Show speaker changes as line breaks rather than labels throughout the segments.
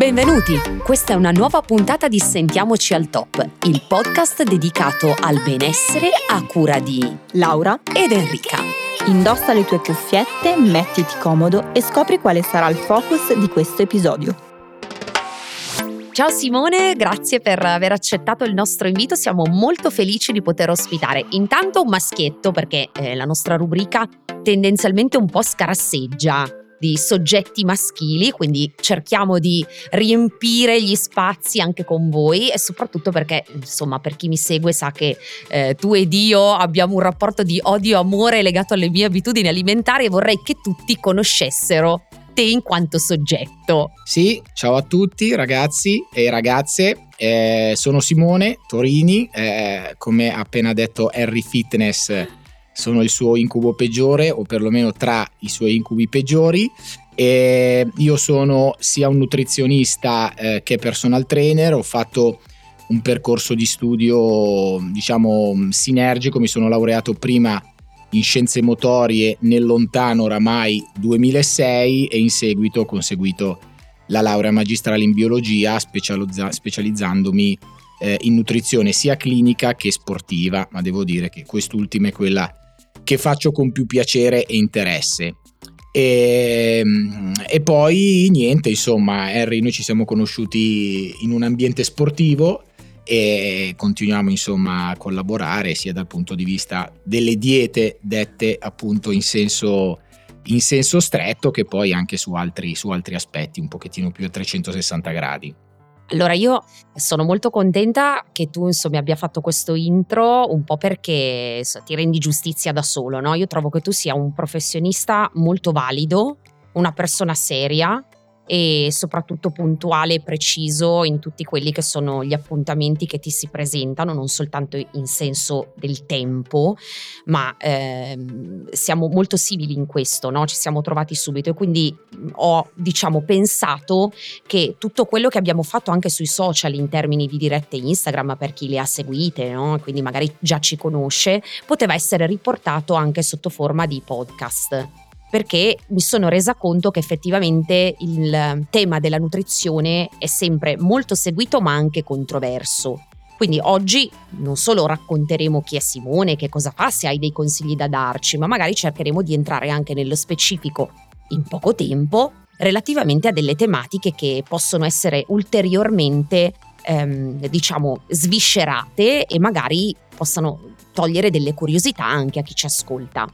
Benvenuti! Questa è una nuova puntata di Sentiamoci al Top, il podcast dedicato al benessere a cura di Laura ed Enrica.
Indossa le tue cuffiette, mettiti comodo e scopri quale sarà il focus di questo episodio.
Ciao Simone, grazie per aver accettato il nostro invito, siamo molto felici di poter ospitare intanto un maschietto perché eh, la nostra rubrica tendenzialmente un po' scarasseggia di soggetti maschili, quindi cerchiamo di riempire gli spazi anche con voi e soprattutto perché, insomma, per chi mi segue sa che eh, tu ed io abbiamo un rapporto di odio-amore legato alle mie abitudini alimentari e vorrei che tutti conoscessero te in quanto soggetto.
Sì, ciao a tutti ragazzi e ragazze, eh, sono Simone Torini, eh, come appena detto Harry Fitness sono il suo incubo peggiore o perlomeno tra i suoi incubi peggiori. E io sono sia un nutrizionista eh, che personal trainer, ho fatto un percorso di studio diciamo sinergico, mi sono laureato prima in scienze motorie nel lontano oramai 2006 e in seguito ho conseguito la laurea magistrale in biologia specializza- specializzandomi eh, in nutrizione sia clinica che sportiva, ma devo dire che quest'ultima è quella che faccio con più piacere e interesse. E, e, poi niente, insomma, Harry, noi ci siamo conosciuti in un ambiente sportivo e continuiamo insomma a collaborare sia dal punto di vista delle diete dette appunto in senso, in senso stretto che poi anche su altri, su altri aspetti un pochettino più a 360 gradi.
Allora io sono molto contenta che tu insomma abbia fatto questo intro un po' perché so, ti rendi giustizia da solo, no? Io trovo che tu sia un professionista molto valido, una persona seria e soprattutto puntuale e preciso in tutti quelli che sono gli appuntamenti che ti si presentano, non soltanto in senso del tempo, ma ehm, siamo molto simili in questo, no? ci siamo trovati subito e quindi ho diciamo pensato che tutto quello che abbiamo fatto anche sui social in termini di dirette Instagram per chi le ha seguite, no? quindi magari già ci conosce, poteva essere riportato anche sotto forma di podcast perché mi sono resa conto che effettivamente il tema della nutrizione è sempre molto seguito ma anche controverso. Quindi oggi non solo racconteremo chi è Simone, che cosa fa, se hai dei consigli da darci, ma magari cercheremo di entrare anche nello specifico in poco tempo relativamente a delle tematiche che possono essere ulteriormente, ehm, diciamo, sviscerate e magari possano togliere delle curiosità anche a chi ci ascolta.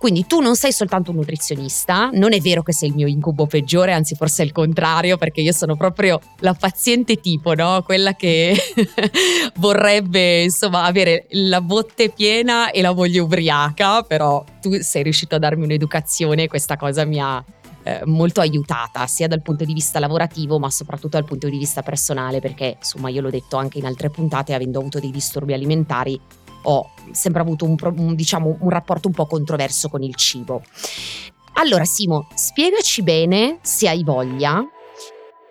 Quindi tu non sei soltanto un nutrizionista, non è vero che sei il mio incubo peggiore, anzi forse è il contrario, perché io sono proprio la paziente tipo, no? Quella che vorrebbe insomma avere la botte piena e la voglia ubriaca, però tu sei riuscito a darmi un'educazione e questa cosa mi ha eh, molto aiutata sia dal punto di vista lavorativo ma soprattutto dal punto di vista personale perché insomma io l'ho detto anche in altre puntate avendo avuto dei disturbi alimentari ho sempre avuto un, diciamo, un rapporto un po' controverso con il cibo. Allora Simo, spiegaci bene, se hai voglia,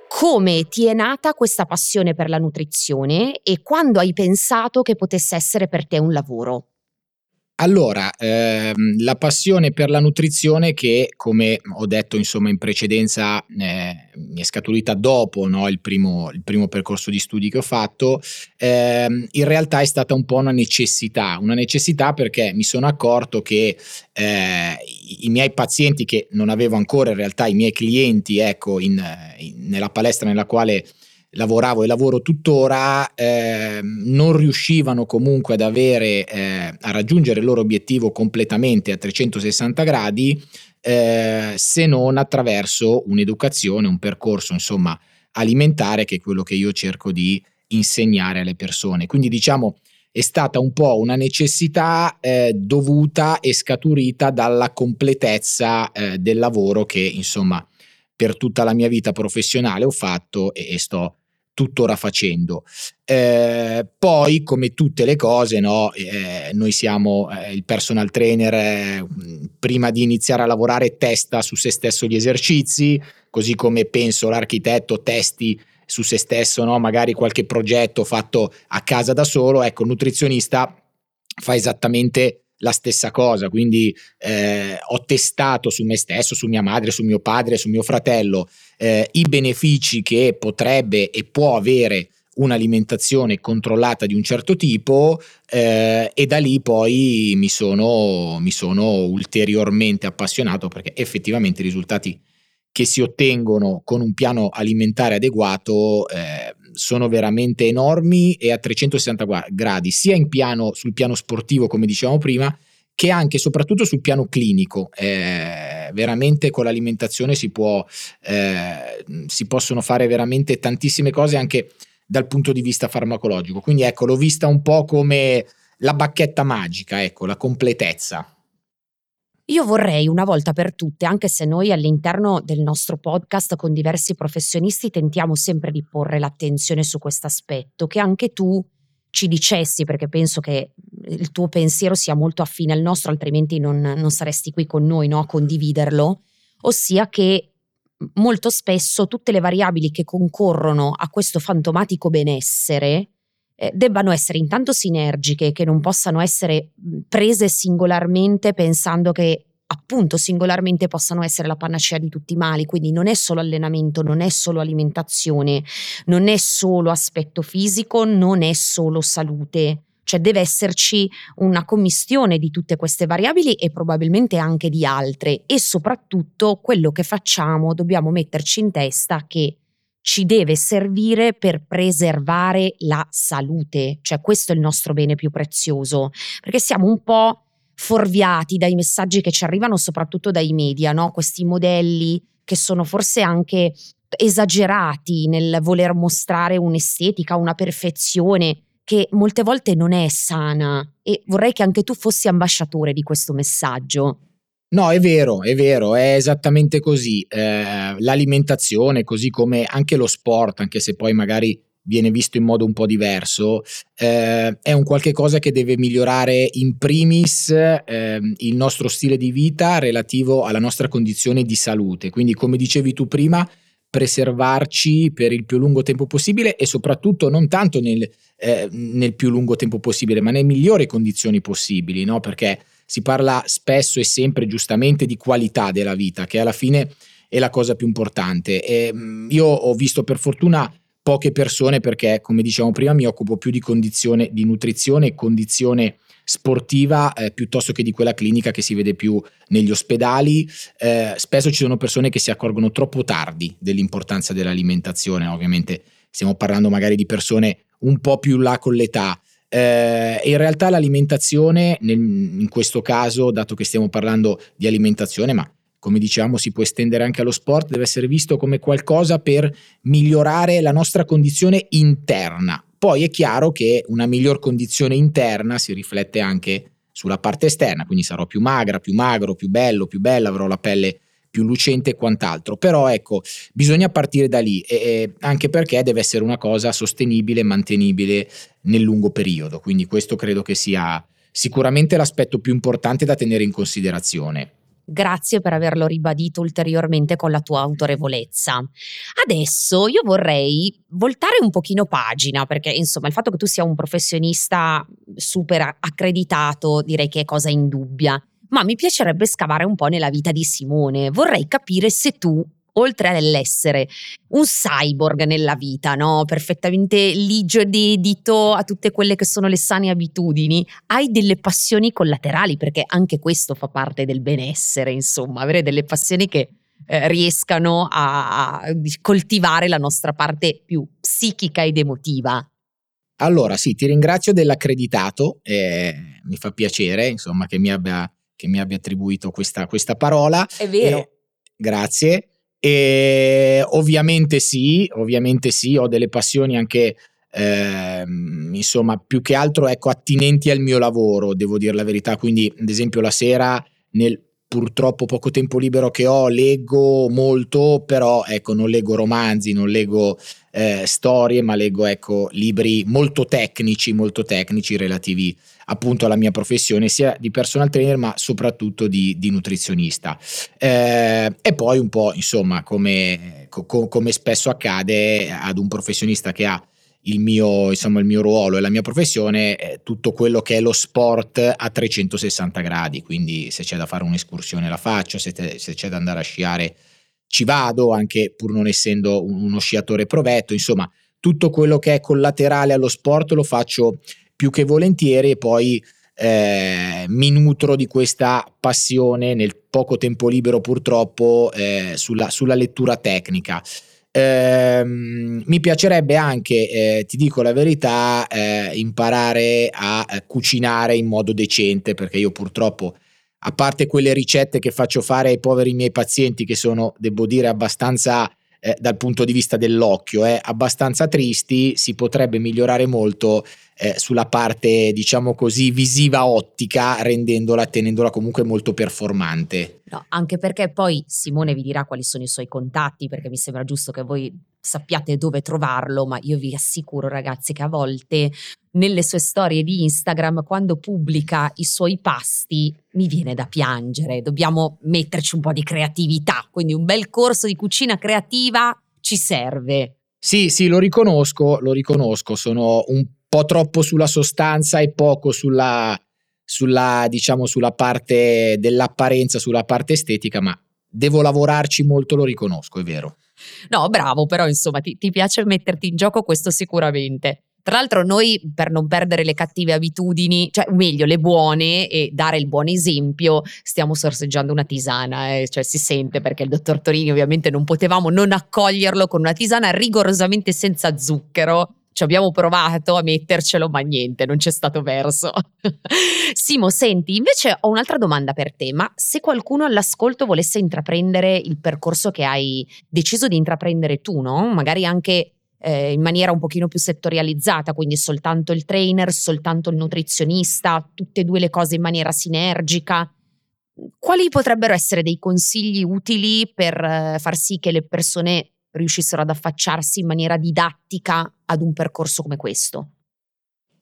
come ti è nata questa passione per la nutrizione e quando hai pensato che potesse essere per te un lavoro.
Allora, ehm, la passione per la nutrizione che, come ho detto insomma in precedenza, eh, mi è scaturita dopo no, il, primo, il, primo, percorso di studi che ho fatto, ehm, in realtà è stata un po' una necessità, una necessità perché mi sono accorto che eh, i, miei pazienti, che non avevo ancora in realtà, i miei clienti, ecco, in, in, nella palestra nella quale lavoravo e lavoro tuttora eh, non riuscivano comunque ad avere eh, a raggiungere il loro obiettivo completamente a 360 gradi eh, se non attraverso un'educazione, un percorso insomma alimentare che è quello che io cerco di insegnare alle persone. Quindi diciamo è stata un po' una necessità eh, dovuta e scaturita dalla completezza eh, del lavoro che insomma per tutta la mia vita professionale ho fatto e, e sto tuttora facendo. Eh, poi, come tutte le cose, no, eh, noi siamo eh, il personal trainer, eh, prima di iniziare a lavorare testa su se stesso gli esercizi, così come penso l'architetto testi su se stesso, no, magari qualche progetto fatto a casa da solo, ecco, il nutrizionista fa esattamente la stessa cosa, quindi eh, ho testato su me stesso, su mia madre, su mio padre, su mio fratello eh, i benefici che potrebbe e può avere un'alimentazione controllata di un certo tipo eh, e da lì poi mi sono, mi sono ulteriormente appassionato perché effettivamente i risultati che si ottengono con un piano alimentare adeguato eh, sono veramente enormi e a 360 gradi, sia piano, sul piano sportivo, come dicevamo prima, che anche e soprattutto sul piano clinico. Eh, veramente con l'alimentazione si, può, eh, si possono fare veramente tantissime cose anche dal punto di vista farmacologico. Quindi ecco, l'ho vista un po' come la bacchetta magica, ecco, la completezza.
Io vorrei una volta per tutte, anche se noi all'interno del nostro podcast con diversi professionisti tentiamo sempre di porre l'attenzione su questo aspetto, che anche tu ci dicessi, perché penso che il tuo pensiero sia molto affine al nostro, altrimenti non, non saresti qui con noi no, a condividerlo, ossia che molto spesso tutte le variabili che concorrono a questo fantomatico benessere eh, debbano essere intanto sinergiche, che non possano essere prese singolarmente pensando che appunto singolarmente possano essere la panacea di tutti i mali, quindi non è solo allenamento, non è solo alimentazione, non è solo aspetto fisico, non è solo salute, cioè deve esserci una commistione di tutte queste variabili e probabilmente anche di altre. E soprattutto quello che facciamo dobbiamo metterci in testa che ci deve servire per preservare la salute, cioè questo è il nostro bene più prezioso, perché siamo un po' fuorviati dai messaggi che ci arrivano soprattutto dai media, no? questi modelli che sono forse anche esagerati nel voler mostrare un'estetica, una perfezione che molte volte non è sana e vorrei che anche tu fossi ambasciatore di questo messaggio.
No, è vero, è vero, è esattamente così. Eh, l'alimentazione, così come anche lo sport, anche se poi magari viene visto in modo un po' diverso, eh, è un qualche cosa che deve migliorare in primis eh, il nostro stile di vita relativo alla nostra condizione di salute. Quindi, come dicevi tu prima, preservarci per il più lungo tempo possibile e soprattutto non tanto nel, eh, nel più lungo tempo possibile, ma nelle migliori condizioni possibili, no? Perché si parla spesso e sempre giustamente di qualità della vita, che alla fine è la cosa più importante. E, mm, io ho visto per fortuna poche persone perché, come dicevamo prima, mi occupo più di condizione di nutrizione e condizione sportiva eh, piuttosto che di quella clinica che si vede più negli ospedali. Eh, spesso ci sono persone che si accorgono troppo tardi dell'importanza dell'alimentazione, ovviamente stiamo parlando magari di persone un po' più là con l'età, eh, in realtà l'alimentazione, nel, in questo caso, dato che stiamo parlando di alimentazione, ma come diciamo si può estendere anche allo sport, deve essere visto come qualcosa per migliorare la nostra condizione interna. Poi è chiaro che una miglior condizione interna si riflette anche sulla parte esterna, quindi sarò più magra, più magro, più bello, più bella, avrò la pelle più lucente e quant'altro. Però ecco, bisogna partire da lì, e, anche perché deve essere una cosa sostenibile e mantenibile nel lungo periodo. Quindi questo credo che sia sicuramente l'aspetto più importante da tenere in considerazione.
Grazie per averlo ribadito ulteriormente con la tua autorevolezza. Adesso io vorrei voltare un pochino pagina, perché insomma il fatto che tu sia un professionista super accreditato direi che è cosa indubbia ma mi piacerebbe scavare un po' nella vita di Simone. Vorrei capire se tu oltre all'essere un cyborg nella vita, no? perfettamente ligio ed edito a tutte quelle che sono le sane abitudini, hai delle passioni collaterali, perché anche questo fa parte del benessere, insomma, avere delle passioni che eh, riescano a, a coltivare la nostra parte più psichica ed emotiva.
Allora, sì, ti ringrazio dell'accreditato, eh, mi fa piacere, insomma, che mi abbia che mi abbia attribuito questa, questa parola.
È vero.
E, grazie. E ovviamente sì, ovviamente sì, ho delle passioni anche, eh, insomma, più che altro ecco, attinenti al mio lavoro, devo dire la verità. Quindi, ad esempio, la sera nel purtroppo poco tempo libero che ho leggo molto, però ecco non leggo romanzi, non leggo eh, storie, ma leggo ecco libri molto tecnici, molto tecnici relativi appunto alla mia professione, sia di personal trainer ma soprattutto di, di nutrizionista. Eh, e poi un po' insomma come, co- come spesso accade ad un professionista che ha il mio, insomma, il mio ruolo e la mia professione è tutto quello che è lo sport a 360 gradi, quindi se c'è da fare un'escursione la faccio, se, te, se c'è da andare a sciare ci vado, anche pur non essendo uno sciatore provetto, insomma tutto quello che è collaterale allo sport lo faccio più che volentieri e poi eh, mi nutro di questa passione nel poco tempo libero purtroppo eh, sulla, sulla lettura tecnica. Eh, mi piacerebbe anche, eh, ti dico la verità, eh, imparare a, a cucinare in modo decente perché io purtroppo, a parte quelle ricette che faccio fare ai poveri miei pazienti che sono, devo dire, abbastanza eh, dal punto di vista dell'occhio, eh, abbastanza tristi, si potrebbe migliorare molto eh, sulla parte, diciamo così, visiva ottica, rendendola, tenendola comunque molto performante.
No, anche perché poi Simone vi dirà quali sono i suoi contatti, perché mi sembra giusto che voi sappiate dove trovarlo, ma io vi assicuro ragazzi che a volte nelle sue storie di Instagram, quando pubblica i suoi pasti, mi viene da piangere. Dobbiamo metterci un po' di creatività, quindi un bel corso di cucina creativa ci serve.
Sì, sì, lo riconosco, lo riconosco, sono un po' troppo sulla sostanza e poco sulla, sulla, diciamo, sulla parte dell'apparenza, sulla parte estetica, ma devo lavorarci molto, lo riconosco, è vero.
No, bravo, però insomma ti, ti piace metterti in gioco questo sicuramente. Tra l'altro noi per non perdere le cattive abitudini, cioè meglio le buone e dare il buon esempio, stiamo sorseggiando una tisana, eh? cioè si sente perché il dottor Torini ovviamente non potevamo non accoglierlo con una tisana rigorosamente senza zucchero ci abbiamo provato a mettercelo, ma niente, non c'è stato verso. Simo, senti, invece ho un'altra domanda per te, ma se qualcuno all'ascolto volesse intraprendere il percorso che hai deciso di intraprendere tu, no? Magari anche eh, in maniera un pochino più settorializzata, quindi soltanto il trainer, soltanto il nutrizionista, tutte e due le cose in maniera sinergica. Quali potrebbero essere dei consigli utili per eh, far sì che le persone riuscissero ad affacciarsi in maniera didattica ad un percorso come questo?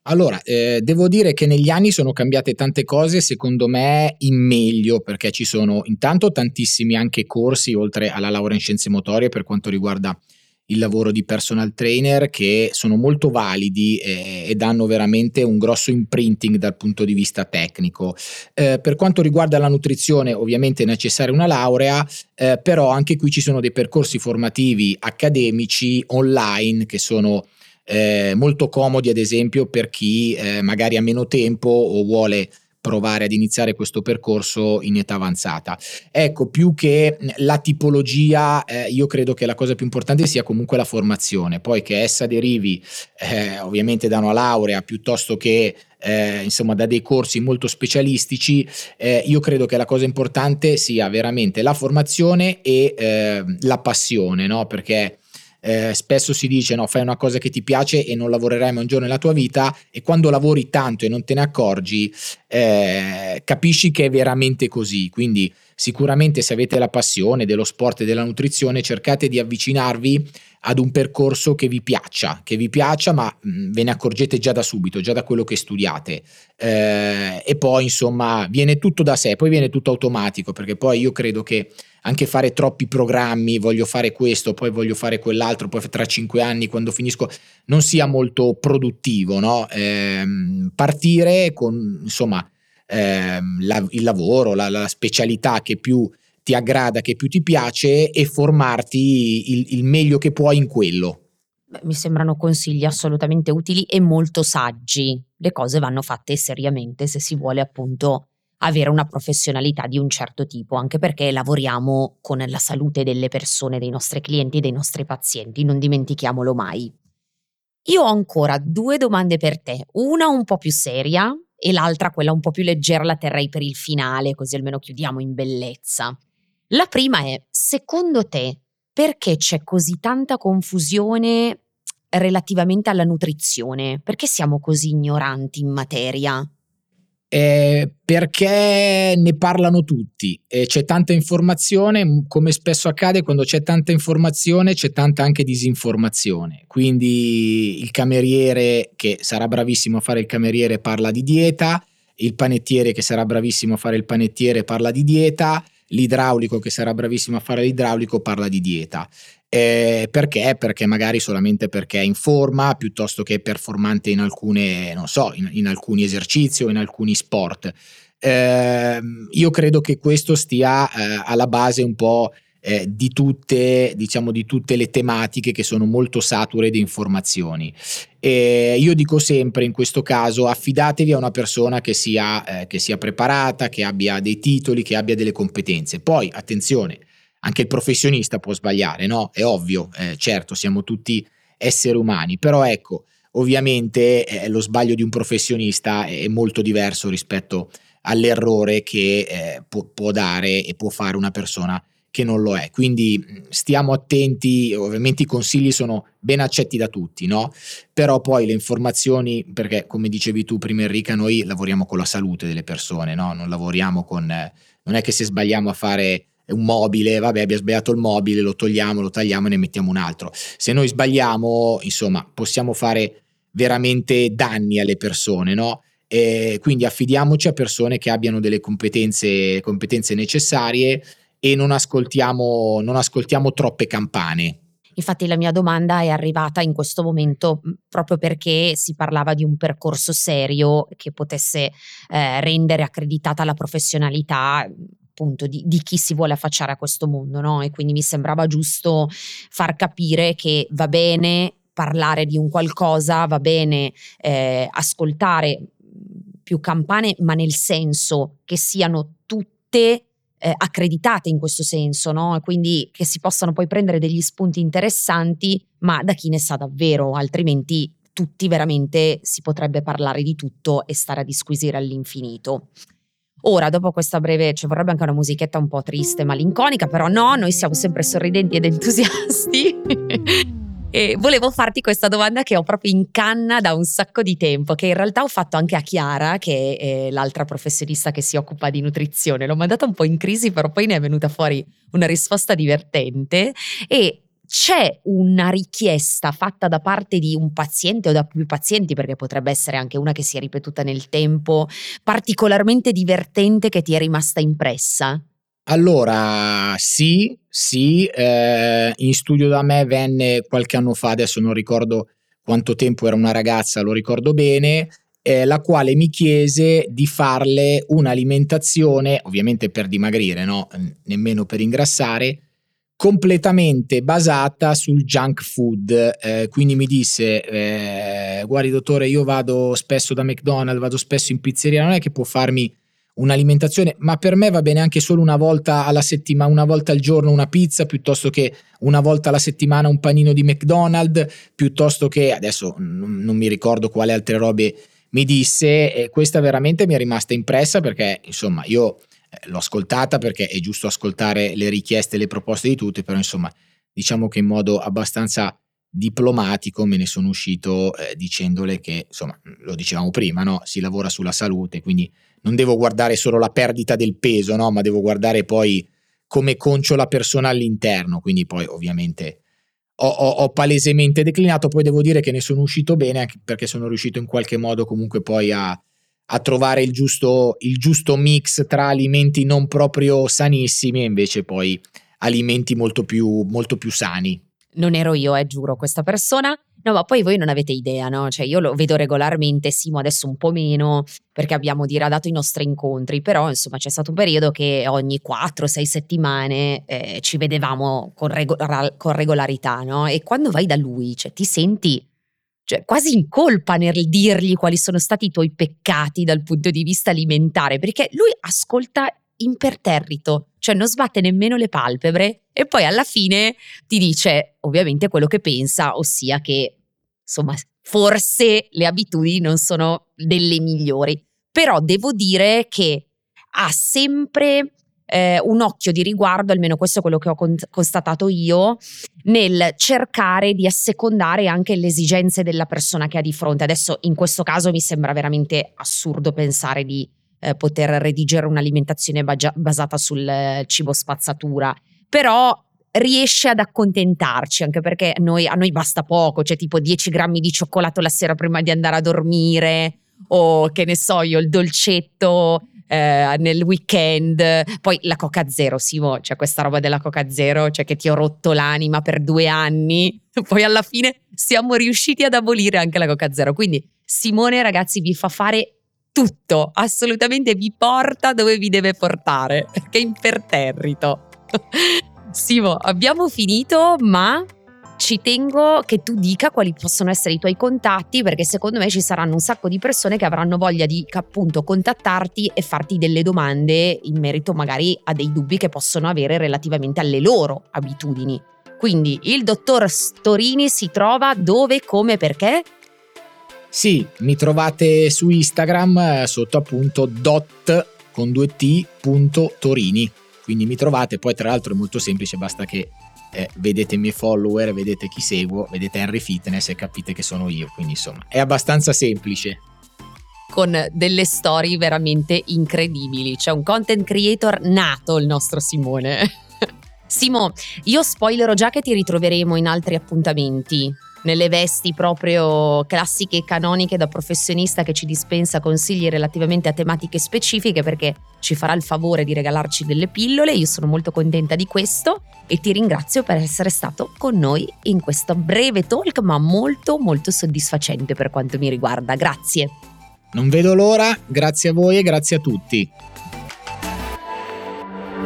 Allora, eh, devo dire che negli anni sono cambiate tante cose, secondo me in meglio, perché ci sono intanto tantissimi anche corsi, oltre alla laurea in scienze motorie, per quanto riguarda il lavoro di personal trainer che sono molto validi e, e danno veramente un grosso imprinting dal punto di vista tecnico. Eh, per quanto riguarda la nutrizione, ovviamente è necessaria una laurea, eh, però anche qui ci sono dei percorsi formativi accademici online che sono eh, molto comodi, ad esempio, per chi eh, magari ha meno tempo o vuole provare ad iniziare questo percorso in età avanzata. Ecco, più che la tipologia, eh, io credo che la cosa più importante sia comunque la formazione, poi che essa derivi eh, ovviamente da una laurea piuttosto che eh, insomma da dei corsi molto specialistici, eh, io credo che la cosa importante sia veramente la formazione e eh, la passione, no? Perché eh, spesso si dice no, fai una cosa che ti piace e non lavorerai mai un giorno nella tua vita e quando lavori tanto e non te ne accorgi eh, capisci che è veramente così. Quindi sicuramente se avete la passione dello sport e della nutrizione cercate di avvicinarvi ad un percorso che vi piaccia, che vi piaccia ma mh, ve ne accorgete già da subito, già da quello che studiate eh, e poi insomma viene tutto da sé, poi viene tutto automatico perché poi io credo che anche fare troppi programmi, voglio fare questo, poi voglio fare quell'altro, poi tra cinque anni quando finisco non sia molto produttivo, no? Eh, partire con insomma eh, la, il lavoro, la, la, specialità che più ti aggrada, che più ti piace e formarti il, il meglio che puoi in quello.
mi sembrano consigli assolutamente utili e molto saggi. Le cose vanno fatte seriamente se si vuole appunto avere una professionalità di un certo tipo, anche perché lavoriamo con la salute delle persone, dei nostri clienti, dei nostri pazienti, non dimentichiamolo mai. Io ho ancora due domande per te, una un po' più seria e l'altra quella un po' più leggera la terrei per il finale, così almeno chiudiamo in bellezza. La prima è, secondo te, perché c'è così tanta confusione relativamente alla nutrizione? Perché siamo così ignoranti in materia?
Eh, perché ne parlano tutti, eh, c'è tanta informazione, come spesso accade quando c'è tanta informazione c'è tanta anche disinformazione, quindi il cameriere che sarà bravissimo a fare il cameriere parla di dieta, il panettiere che sarà bravissimo a fare il panettiere parla di dieta, l'idraulico che sarà bravissimo a fare l'idraulico parla di dieta. Eh, perché? Perché magari solamente perché è in forma piuttosto che performante in alcune, non so, in, in alcuni esercizi o in alcuni sport. Eh, io credo che questo stia eh, alla base un po' eh, di, tutte, diciamo, di tutte le tematiche che sono molto sature di informazioni. E io dico sempre in questo caso affidatevi a una persona che sia, eh, che sia preparata, che abbia dei titoli, che abbia delle competenze. Poi attenzione, anche il professionista può sbagliare, no? È ovvio, eh, certo, siamo tutti esseri umani, però ecco, ovviamente eh, lo sbaglio di un professionista è molto diverso rispetto all'errore che eh, può, può, dare e può fare una persona che non lo è. Quindi stiamo attenti, ovviamente i consigli sono ben accetti da tutti, no? Però poi le informazioni, perché come dicevi tu prima Enrica, noi lavoriamo con la salute delle persone, no? Non lavoriamo con... non è che se sbagliamo a fare un mobile, vabbè abbiamo sbagliato il mobile, lo togliamo, lo tagliamo e ne mettiamo un altro. Se noi sbagliamo, insomma, possiamo fare veramente danni alle persone, no? E quindi affidiamoci a persone che abbiano delle competenze, competenze necessarie e non ascoltiamo, non ascoltiamo troppe campane.
Infatti la mia domanda è arrivata in questo momento proprio perché si parlava di un percorso serio che potesse eh, rendere accreditata la professionalità appunto di, di, chi si vuole affacciare a questo mondo, no? E quindi mi sembrava giusto far capire che va bene parlare di un qualcosa, va bene eh, ascoltare più campane, ma nel senso che siano tutte eh, accreditate in questo senso, no? E quindi che si possano poi prendere degli spunti interessanti, ma da chi ne sa davvero, altrimenti tutti veramente si potrebbe parlare di tutto e stare a disquisire all'infinito. Ora, dopo questa breve, ci vorrebbe anche una musichetta un po' triste, malinconica, però no, noi siamo sempre sorridenti ed entusiasti. e volevo farti questa domanda che ho proprio in canna da un sacco di tempo, che in realtà ho fatto anche a Chiara, che è l'altra professionista che si occupa di nutrizione. L'ho mandata un po' in crisi, però poi ne è venuta fuori una risposta divertente. E c'è una richiesta fatta da parte di un paziente o da più pazienti, perché potrebbe essere anche una che si è ripetuta nel tempo, particolarmente divertente che ti è rimasta impressa?
Allora, sì, sì, eh, in studio da me venne qualche anno fa, adesso non ricordo quanto tempo era una ragazza, lo ricordo bene, eh, la quale mi chiese di farle un'alimentazione, ovviamente per dimagrire, no? nemmeno per ingrassare, completamente basata sul junk food. Eh, quindi mi disse: eh, Guardi, dottore, io vado spesso da McDonald's, vado spesso in pizzeria. Non è che può farmi un'alimentazione, ma per me va bene anche solo una volta alla settimana, una volta al giorno una pizza, piuttosto che una volta alla settimana un panino di McDonald's, piuttosto che adesso non, non mi ricordo quale altre robe mi disse. E questa veramente mi è rimasta impressa perché, insomma, io l'ho ascoltata perché è giusto ascoltare le richieste e le proposte di tutti, però insomma diciamo che in modo abbastanza diplomatico me ne sono uscito eh, dicendole che insomma lo dicevamo prima, no? si lavora sulla salute, quindi non devo guardare solo la perdita del peso, no? ma devo guardare poi come concio la persona all'interno, quindi poi ovviamente ho, ho, ho, palesemente declinato, poi devo dire che ne sono uscito bene perché sono riuscito in qualche modo comunque poi a, a trovare il giusto, il giusto mix tra alimenti non proprio sanissimi e invece poi alimenti molto più, molto più sani.
Non ero io, eh, giuro, questa persona. No, ma poi voi non avete idea, no? Cioè, io lo vedo regolarmente, Simo adesso un po' meno, perché abbiamo diradato i nostri incontri, però insomma c'è stato un periodo che ogni 4-6 settimane eh, ci vedevamo con, rego- con regolarità, no? E quando vai da lui, cioè, ti senti cioè quasi in colpa nel dirgli quali sono stati i tuoi peccati dal punto di vista alimentare, perché lui ascolta imperterrito, cioè non sbatte nemmeno le palpebre e poi alla fine ti dice ovviamente quello che pensa, ossia che insomma forse le abitudini non sono delle migliori, però devo dire che ha sempre eh, un occhio di riguardo, almeno questo è quello che ho con- constatato io, nel cercare di assecondare anche le esigenze della persona che ha di fronte. Adesso in questo caso mi sembra veramente assurdo pensare di eh, poter redigere un'alimentazione bagia- basata sul eh, cibo spazzatura, però riesce ad accontentarci anche perché noi, a noi basta poco, cioè tipo 10 grammi di cioccolato la sera prima di andare a dormire o che ne so io il dolcetto eh, nel weekend. Poi la Coca Zero, Simo, cioè questa roba della Coca Zero, cioè che ti ho rotto l'anima per due anni. Poi alla fine siamo riusciti ad abolire anche la Coca Zero. Quindi Simone, ragazzi, vi fa fare tutto, assolutamente vi porta dove vi deve portare, è imperterrito. Simo, abbiamo finito, ma ci tengo che tu dica quali possono essere i tuoi contatti perché secondo me ci saranno un sacco di persone che avranno voglia di appunto contattarti e farti delle domande in merito magari a dei dubbi che possono avere relativamente alle loro abitudini. Quindi il dottor Storini si trova dove, come, perché?
Sì, mi trovate su Instagram eh, sotto appunto dot con due t punto Torini. Quindi mi trovate, poi tra l'altro è molto semplice, basta che eh, vedete i miei follower, vedete chi seguo, vedete Henry Fitness e capite che sono io. Quindi insomma è abbastanza semplice.
Con delle storie veramente incredibili. C'è un content creator nato il nostro Simone. Simo, io spoilerò già che ti ritroveremo in altri appuntamenti nelle vesti proprio classiche e canoniche da professionista che ci dispensa consigli relativamente a tematiche specifiche perché ci farà il favore di regalarci delle pillole. Io sono molto contenta di questo e ti ringrazio per essere stato con noi in questo breve talk ma molto molto soddisfacente per quanto mi riguarda. Grazie.
Non vedo l'ora, grazie a voi e grazie a tutti.